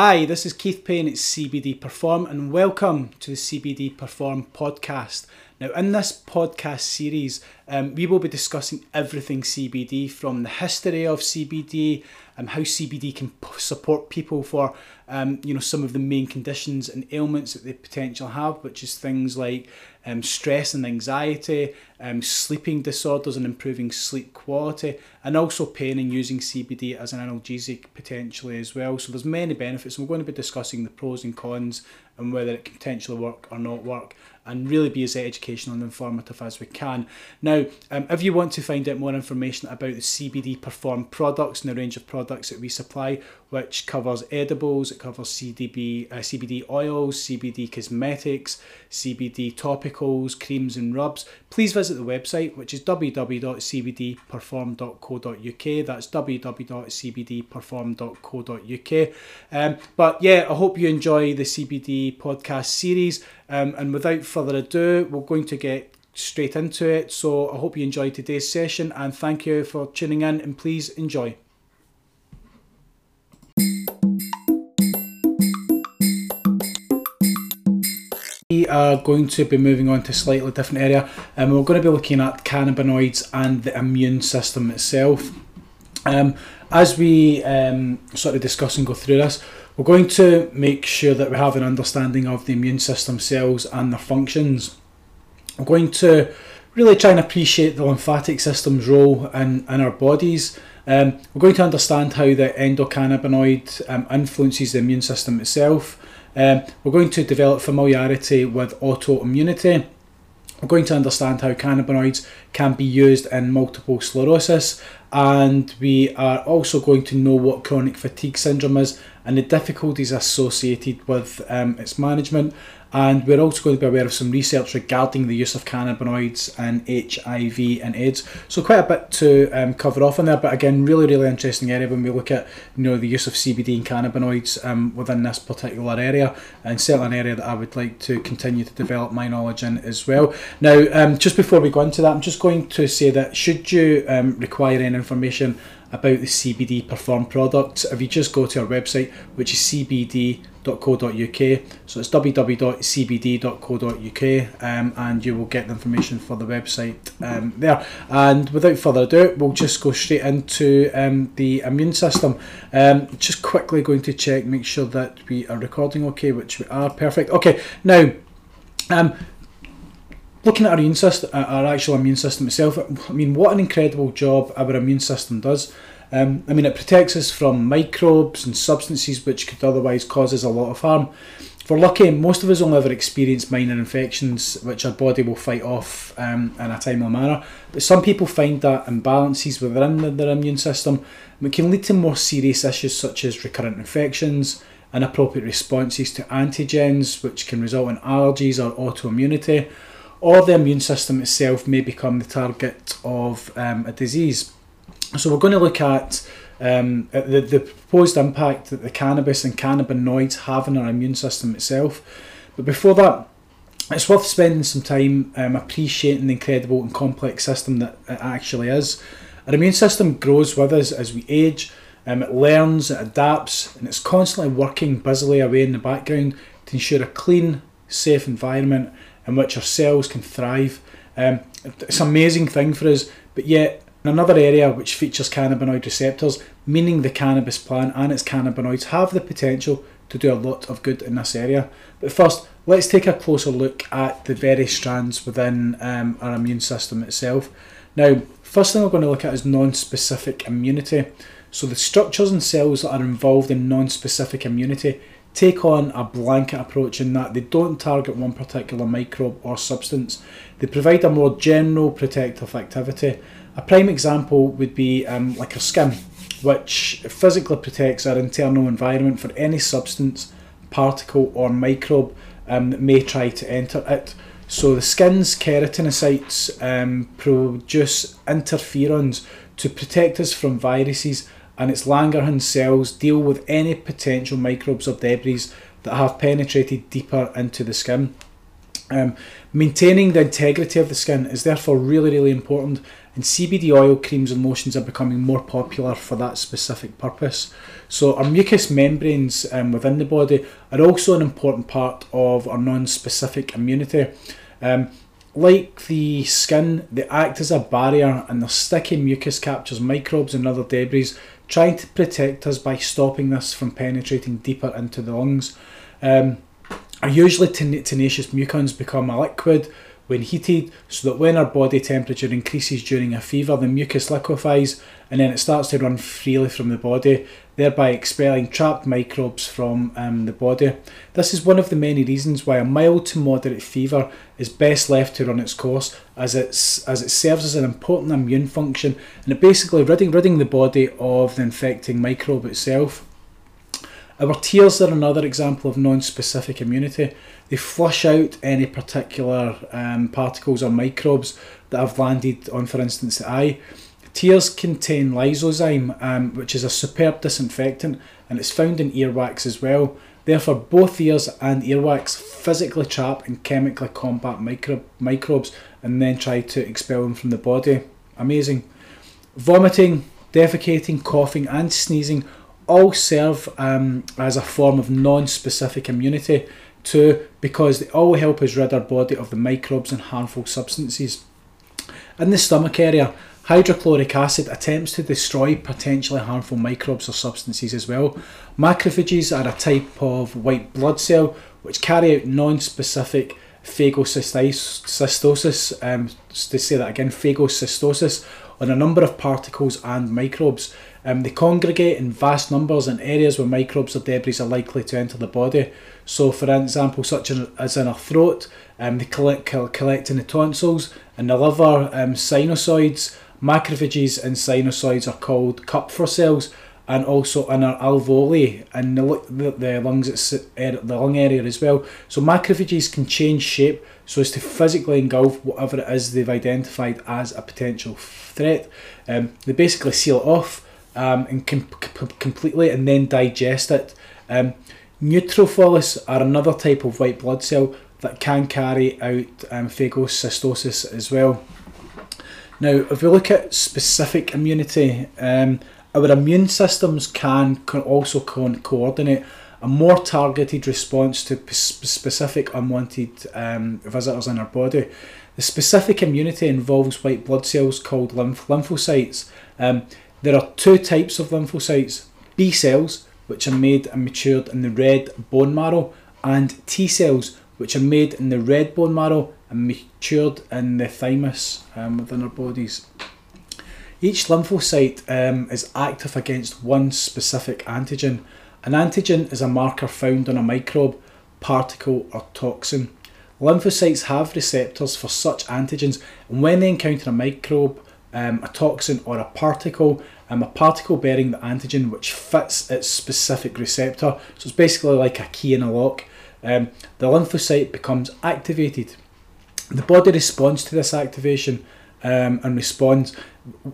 Hi, this is Keith Payne at CBD Perform, and welcome to the CBD Perform podcast. Now, in this podcast series, um, we will be discussing everything CBD from the history of CBD and how CBD can p- support people for um, you know some of the main conditions and ailments that they potentially have, which is things like um, stress and anxiety, um, sleeping disorders and improving sleep quality, and also pain and using CBD as an analgesic potentially as well. So there's many benefits, and we're going to be discussing the pros and cons and whether it can potentially work or not work and really be as educational and informative as we can. Now, um, if you want to find out more information about the CBD Perform products and the range of products that we supply, which covers edibles, it covers CDB, uh, CBD oils, CBD cosmetics, CBD topicals, creams, and rubs, please visit the website, which is www.cbdperform.co.uk. That's www.cbdperform.co.uk. Um, but yeah, I hope you enjoy the CBD podcast series. Um, and without further ado, we're going to get straight into it. So I hope you enjoyed today's session and thank you for tuning in and please enjoy. We are going to be moving on to a slightly different area and we're going to be looking at cannabinoids and the immune system itself. Um, as we um, sort of discuss and go through this, we're going to make sure that we have an understanding of the immune system cells and their functions. We're going to really try and appreciate the lymphatic system's role in, in our bodies. Um, we're going to understand how the endocannabinoid um, influences the immune system itself. Um, we're going to develop familiarity with autoimmunity. We're going to understand how cannabinoids can be used in multiple sclerosis, and we are also going to know what chronic fatigue syndrome is and the difficulties associated with um, its management. And we're also going to be aware of some research regarding the use of cannabinoids and HIV and AIDS. So quite a bit to um, cover off on there, but again, really, really interesting area when we look at you know the use of CBD and cannabinoids um, within this particular area, and certainly an area that I would like to continue to develop my knowledge in as well. Now, um, just before we go into that, I'm just going to say that should you um, require any information about the CBD Perform products, if you just go to our website, which is cbd.co.uk, so it's www.cbd.co.uk, um, and you will get the information for the website um, there. And without further ado, we'll just go straight into um, the immune system. Um, just quickly going to check, make sure that we are recording okay, which we are perfect. Okay, now. Um, looking at our immune system, our actual immune system itself, I mean, what an incredible job our immune system does. Um, I mean, it protects us from microbes and substances which could otherwise cause us a lot of harm. If we're lucky, most of us will never experience minor infections which our body will fight off um, in a timely manner. But some people find that imbalances within their immune system it can lead to more serious issues such as recurrent infections, inappropriate responses to antigens, which can result in allergies or autoimmunity or the immune system itself may become the target of um, a disease. So we're going to look at um, the, the proposed impact that the cannabis and cannabinoids have on our immune system itself. But before that, it's worth spending some time um, appreciating the incredible and complex system that it actually is. Our immune system grows with us as we age, um, it learns, it adapts, and it's constantly working busily away in the background to ensure a clean, safe environment in which our cells can thrive. Um, it's an amazing thing for us, but yet another area which features cannabinoid receptors, meaning the cannabis plant and its cannabinoids have the potential to do a lot of good in this area. But first, let's take a closer look at the various strands within um, our immune system itself. Now, first thing we're going to look at is non-specific immunity. So the structures and cells that are involved in non-specific immunity take on a blanket approach in that they don't target one particular microbe or substance. They provide a more general protective activity. A prime example would be um, like our skin, which physically protects our internal environment for any substance, particle, or microbe um, that may try to enter it. So the skin's keratinocytes um, produce interferons to protect us from viruses and its Langerhans cells deal with any potential microbes or debris that have penetrated deeper into the skin. Um, maintaining the integrity of the skin is therefore really, really important, and CBD oil creams and lotions are becoming more popular for that specific purpose. So, our mucous membranes um, within the body are also an important part of our non specific immunity. Um, like the skin, they act as a barrier, and the sticky mucus captures microbes and other debris, trying to protect us by stopping this from penetrating deeper into the lungs. Um, our usually tenacious mucins become a liquid when heated so that when our body temperature increases during a fever the mucus liquefies and then it starts to run freely from the body thereby expelling trapped microbes from um, the body. This is one of the many reasons why a mild to moderate fever is best left to run its course as, it's, as it serves as an important immune function and it basically ridding, ridding the body of the infecting microbe itself. Our tears are another example of non-specific immunity. They flush out any particular um, particles or microbes that have landed on, for instance, the eye. Tears contain lysozyme, um, which is a superb disinfectant, and it's found in earwax as well. Therefore, both ears and earwax physically trap and chemically combat micro- microbes and then try to expel them from the body. Amazing. Vomiting, defecating, coughing, and sneezing all serve um, as a form of non-specific immunity too because they all help us rid our body of the microbes and harmful substances. In the stomach area, hydrochloric acid attempts to destroy potentially harmful microbes or substances as well. Macrophages are a type of white blood cell which carry out non-specific phagocytosis, um, to say that again, phagocytosis on a number of particles and microbes. Um, they congregate in vast numbers in areas where microbes or debris are likely to enter the body. So, for example, such as in our throat, um, they collect, collect in the tonsils, in the liver, um, sinusoids, macrophages and sinusoids are called Kupffer cells, and also in our alveoli and the, the, the lungs, the lung area as well. So macrophages can change shape so as to physically engulf whatever it is they've identified as a potential threat. Um, they basically seal it off um, and com- completely and then digest it. Um, neutrophils are another type of white blood cell that can carry out um, phagocytosis as well. Now, if we look at specific immunity, um, our immune systems can, can also co- coordinate a more targeted response to specific unwanted um, visitors in our body. The specific immunity involves white blood cells called lymph- lymphocytes. Um, there are two types of lymphocytes B cells, which are made and matured in the red bone marrow, and T cells, which are made in the red bone marrow and matured in the thymus um, within our bodies. Each lymphocyte um, is active against one specific antigen. An antigen is a marker found on a microbe, particle, or toxin. Lymphocytes have receptors for such antigens, and when they encounter a microbe, um, a toxin, or a particle, um, a particle bearing the antigen which fits its specific receptor, so it's basically like a key in a lock, um, the lymphocyte becomes activated. The body responds to this activation um, and responds.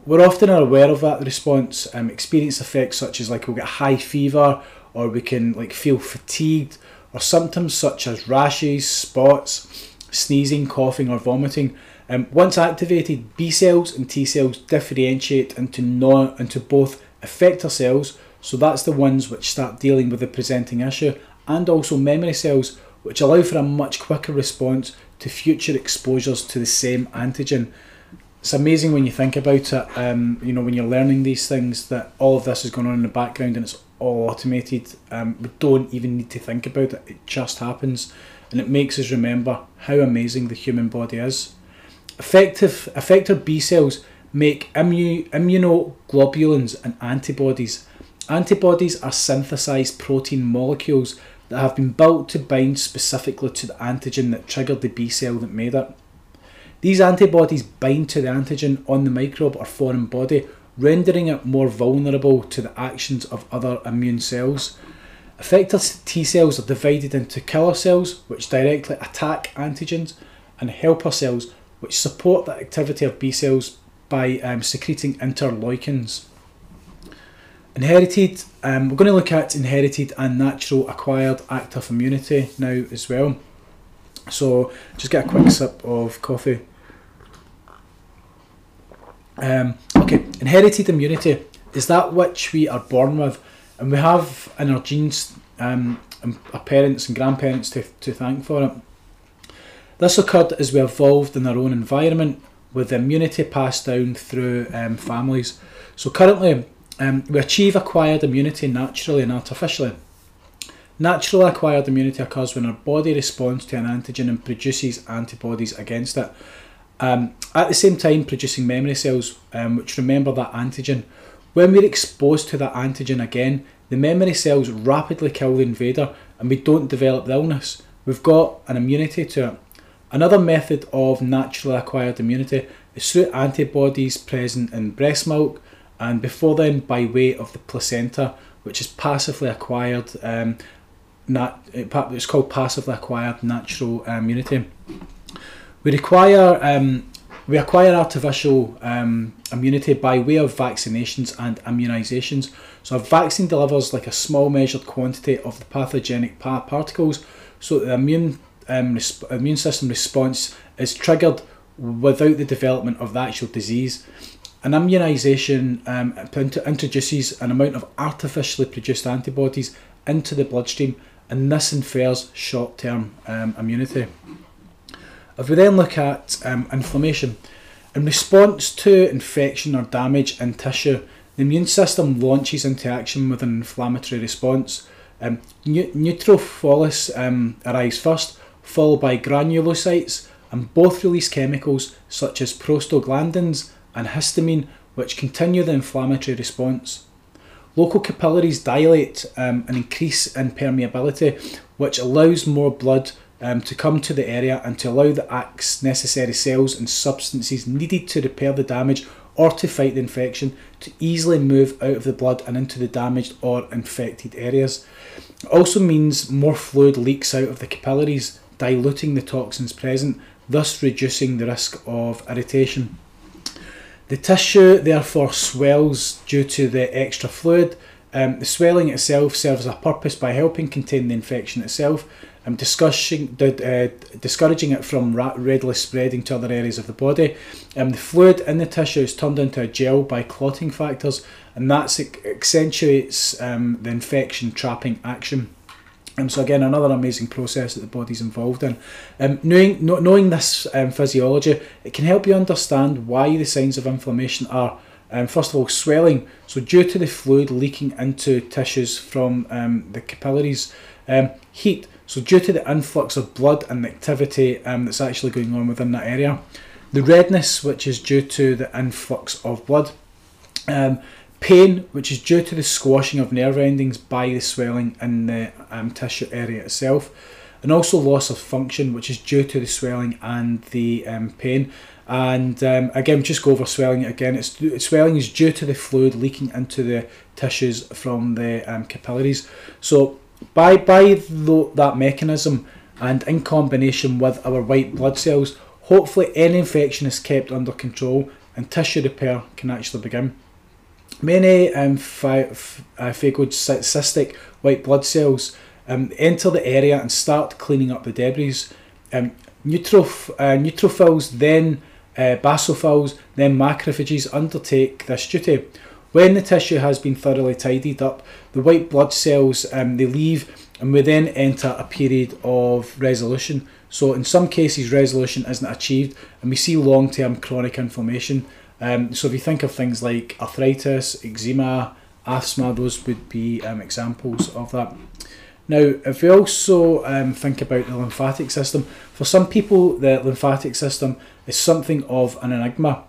We're often aware of that response, um, experience effects such as like we'll get high fever or we can like feel fatigued or symptoms such as rashes, spots, sneezing, coughing or vomiting. Um, once activated, B cells and T cells differentiate into, non, into both effector cells, so that's the ones which start dealing with the presenting issue, and also memory cells, which allow for a much quicker response to future exposures to the same antigen. It's amazing when you think about it, um, you know, when you're learning these things, that all of this is going on in the background and it's all automated. Um, we don't even need to think about it, it just happens. And it makes us remember how amazing the human body is. Effective effector B cells make immu- immunoglobulins and antibodies. Antibodies are synthesized protein molecules that have been built to bind specifically to the antigen that triggered the B cell that made it. These antibodies bind to the antigen on the microbe or foreign body, rendering it more vulnerable to the actions of other immune cells. Effector T cells are divided into killer cells, which directly attack antigens, and helper cells, which support the activity of B cells by um, secreting interleukins. Inherited, um, we're going to look at inherited and natural acquired active immunity now as well. So just get a quick sip of coffee. Um, okay, inherited immunity is that which we are born with, and we have in our genes um, our parents and grandparents to, to thank for it. This occurred as we evolved in our own environment with immunity passed down through um, families. So currently, um, we achieve acquired immunity naturally and artificially. Natural acquired immunity occurs when our body responds to an antigen and produces antibodies against it. Um, at the same time, producing memory cells um, which remember that antigen. When we're exposed to that antigen again, the memory cells rapidly kill the invader and we don't develop the illness. We've got an immunity to it. Another method of naturally acquired immunity is through antibodies present in breast milk and before then by way of the placenta, which is passively acquired. Um, nat- it's called passively acquired natural immunity. We require um, we acquire artificial um, immunity by way of vaccinations and immunisations. So a vaccine delivers like a small measured quantity of the pathogenic particles, so the immune um, resp- immune system response is triggered without the development of the actual disease. An immunisation um, introduces an amount of artificially produced antibodies into the bloodstream, and this infers short term um, immunity. If we then look at um, inflammation, in response to infection or damage in tissue, the immune system launches into action with an inflammatory response. Um, neutrophils um, arise first, followed by granulocytes, and both release chemicals such as prostaglandins and histamine, which continue the inflammatory response. Local capillaries dilate um, and increase in permeability, which allows more blood um, to come to the area and to allow the necessary cells and substances needed to repair the damage or to fight the infection to easily move out of the blood and into the damaged or infected areas. It also means more fluid leaks out of the capillaries, diluting the toxins present, thus reducing the risk of irritation. The tissue therefore swells due to the extra fluid. Um, the swelling itself serves a purpose by helping contain the infection itself um, discussing, uh, discouraging it from readily spreading to other areas of the body. Um, the fluid in the tissue is turned into a gel by clotting factors, and that accentuates um, the infection trapping action. Um, so again, another amazing process that the body's involved in. Um, knowing knowing this um, physiology, it can help you understand why the signs of inflammation are. Um, first of all, swelling. So due to the fluid leaking into tissues from um, the capillaries, um, heat. So due to the influx of blood and activity um, that's actually going on within that area, the redness, which is due to the influx of blood, um, pain, which is due to the squashing of nerve endings by the swelling in the um, tissue area itself, and also loss of function, which is due to the swelling and the um, pain. And um, again, just go over swelling again. It's swelling is due to the fluid leaking into the tissues from the um, capillaries. So by by the, that mechanism and in combination with our white blood cells, hopefully any infection is kept under control and tissue repair can actually begin. Many um, uh, phagocytic white blood cells um, enter the area and start cleaning up the debris. Um, neutroph- uh, neutrophils, then uh, basophils, then macrophages undertake this duty. When the tissue has been thoroughly tidied up, the white blood cells um, they leave and we then enter a period of resolution. So in some cases resolution isn't achieved and we see long-term chronic inflammation. Um, so if you think of things like arthritis, eczema, asthma, those would be um, examples of that. Now, if we also um, think about the lymphatic system, for some people the lymphatic system is something of an enigma.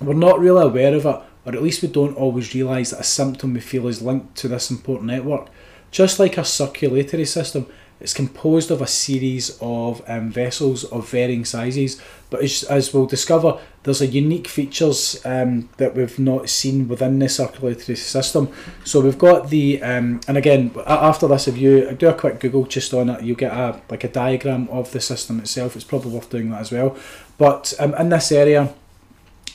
We're not really aware of it or at least we don't always realise that a symptom we feel is linked to this important network. Just like our circulatory system, it's composed of a series of um, vessels of varying sizes, but as, as we'll discover, there's a unique features um, that we've not seen within the circulatory system. So we've got the, um, and again, after this, if you do a quick Google just on it, you get a like a diagram of the system itself. It's probably worth doing that as well. But um, in this area,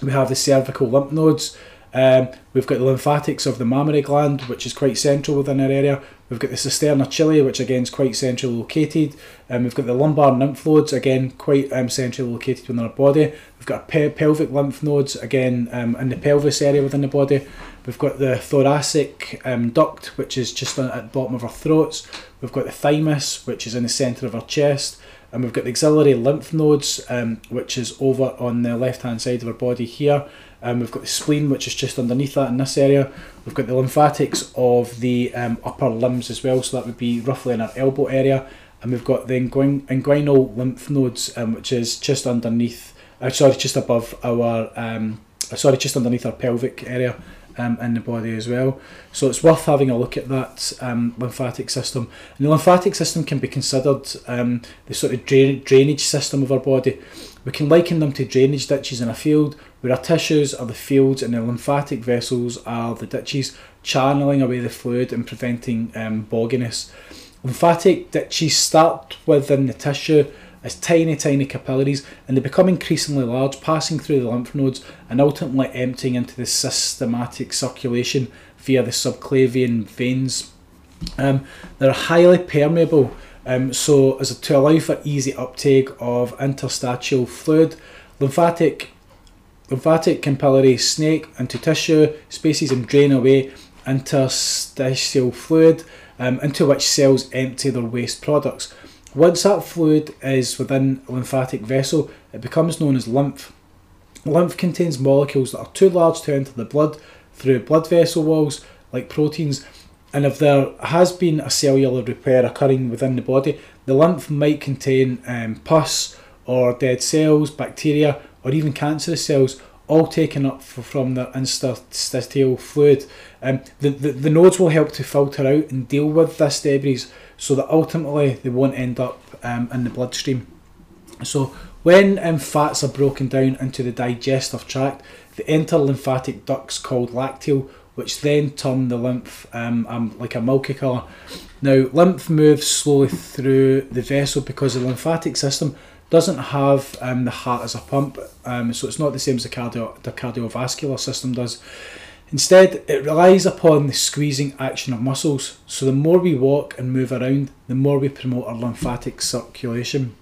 we have the cervical lymph nodes. Um, we've got the lymphatics of the mammary gland, which is quite central within our area. We've got the cisterna chyli, which again is quite centrally located. Um, we've got the lumbar lymph nodes, again quite um, centrally located within our body. We've got pe- pelvic lymph nodes, again um, in the pelvis area within the body. We've got the thoracic um, duct, which is just at the bottom of our throats. We've got the thymus, which is in the centre of our chest. And we've got the axillary lymph nodes, um, which is over on the left hand side of our body here. Um, we've got the spleen, which is just underneath that in this area. We've got the lymphatics of the um, upper limbs as well, so that would be roughly in our elbow area. And we've got the inguin inguinal lymph nodes, um, which is just underneath, uh, sorry, just above our, um, uh, sorry, just underneath our pelvic area. Um, in the body as well. So it's worth having a look at that um, lymphatic system. And the lymphatic system can be considered um, the sort of drain- drainage system of our body. We can liken them to drainage ditches in a field, where our tissues are the fields and the lymphatic vessels are the ditches, channeling away the fluid and preventing um, bogginess. Lymphatic ditches start within the tissue as tiny, tiny capillaries, and they become increasingly large, passing through the lymph nodes and ultimately emptying into the systematic circulation via the subclavian veins. Um, they're highly permeable, um, so as to allow for easy uptake of interstitial fluid, lymphatic lymphatic capillaries snake into tissue spaces and drain away interstitial fluid um, into which cells empty their waste products. Once that fluid is within a lymphatic vessel, it becomes known as lymph. Lymph contains molecules that are too large to enter the blood through blood vessel walls, like proteins, and if there has been a cellular repair occurring within the body, the lymph might contain um, pus or dead cells, bacteria, or even cancerous cells, all taken up from the interstitial fluid. Um, the, the, the nodes will help to filter out and deal with this debris so that ultimately they won't end up um, in the bloodstream. So when um, fats are broken down into the digestive tract, they enter lymphatic ducts called lacteal, which then turn the lymph um, um, like a milky colour. Now, lymph moves slowly through the vessel because the lymphatic system doesn't have um, the heart as a pump, um, so it's not the same as the, cardio- the cardiovascular system does. Instead, it relies upon the squeezing action of muscles. So, the more we walk and move around, the more we promote our lymphatic circulation.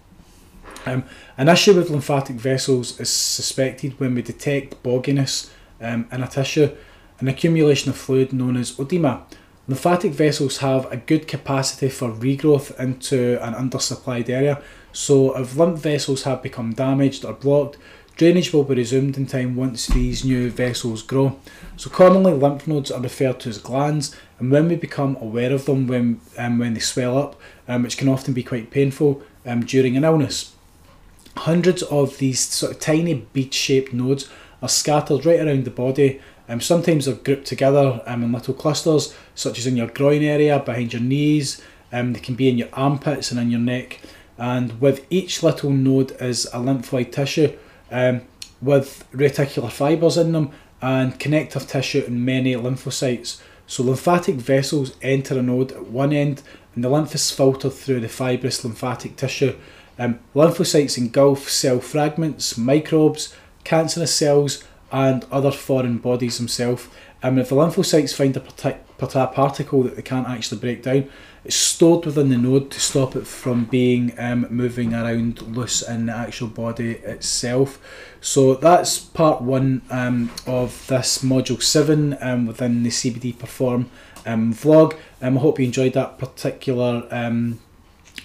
Um, an issue with lymphatic vessels is suspected when we detect bogginess um, in a tissue, an accumulation of fluid known as oedema. Lymphatic vessels have a good capacity for regrowth into an undersupplied area, so if lymph vessels have become damaged or blocked, Drainage will be resumed in time once these new vessels grow. So commonly lymph nodes are referred to as glands and when we become aware of them when, um, when they swell up, um, which can often be quite painful um, during an illness. Hundreds of these sort of tiny bead-shaped nodes are scattered right around the body. Um, sometimes they're grouped together um, in little clusters, such as in your groin area, behind your knees. Um, they can be in your armpits and in your neck. And with each little node is a lymphoid tissue, um, with reticular fibres in them and connective tissue and many lymphocytes. So lymphatic vessels enter a node at one end and the lymph is filtered through the fibrous lymphatic tissue. Um, lymphocytes engulf cell fragments, microbes, cancerous cells and other foreign bodies themselves. Um, if the lymphocytes find a particle that they can't actually break down, it's stored within the node to stop it from being um, moving around loose in the actual body itself. So that's part one um, of this module seven um, within the CBD Perform um, vlog. Um, I hope you enjoyed that particular um,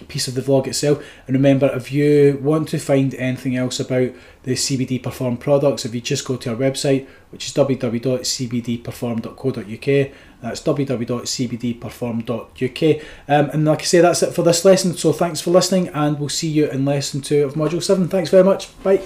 piece of the vlog itself. And remember, if you want to find anything else about the CBD Perform products, if you just go to our website, which is www.cbdperform.co.uk, that's www.cbdperform.uk. Um, and like I say, that's it for this lesson. So thanks for listening, and we'll see you in lesson two of module seven. Thanks very much. Bye.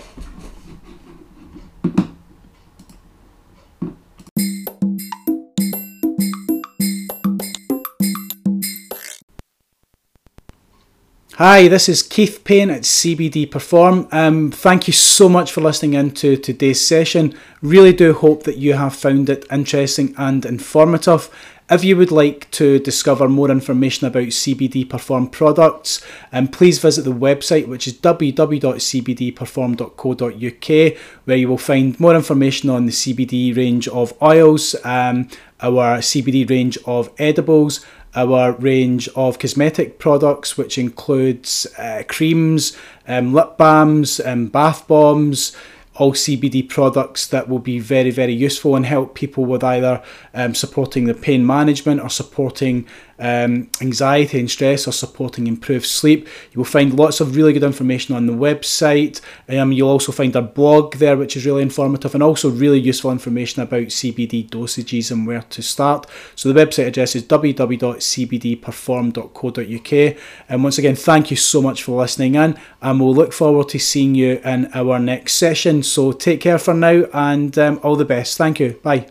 Hi, this is Keith Payne at CBD Perform. Um, thank you so much for listening in to today's session. Really do hope that you have found it interesting and informative. If you would like to discover more information about CBD Perform products, um, please visit the website which is www.cbdperform.co.uk where you will find more information on the CBD range of oils, um, our CBD range of edibles, our range of cosmetic products, which includes uh, creams, um, lip balms, um, bath bombs all CBD products that will be very, very useful and help people with either um, supporting the pain management or supporting um, anxiety and stress or supporting improved sleep. You will find lots of really good information on the website. Um, you'll also find our blog there, which is really informative and also really useful information about CBD dosages and where to start. So the website address is www.cbdperform.co.uk. And once again, thank you so much for listening in, and we'll look forward to seeing you in our next session. So take care for now and um, all the best. Thank you. Bye.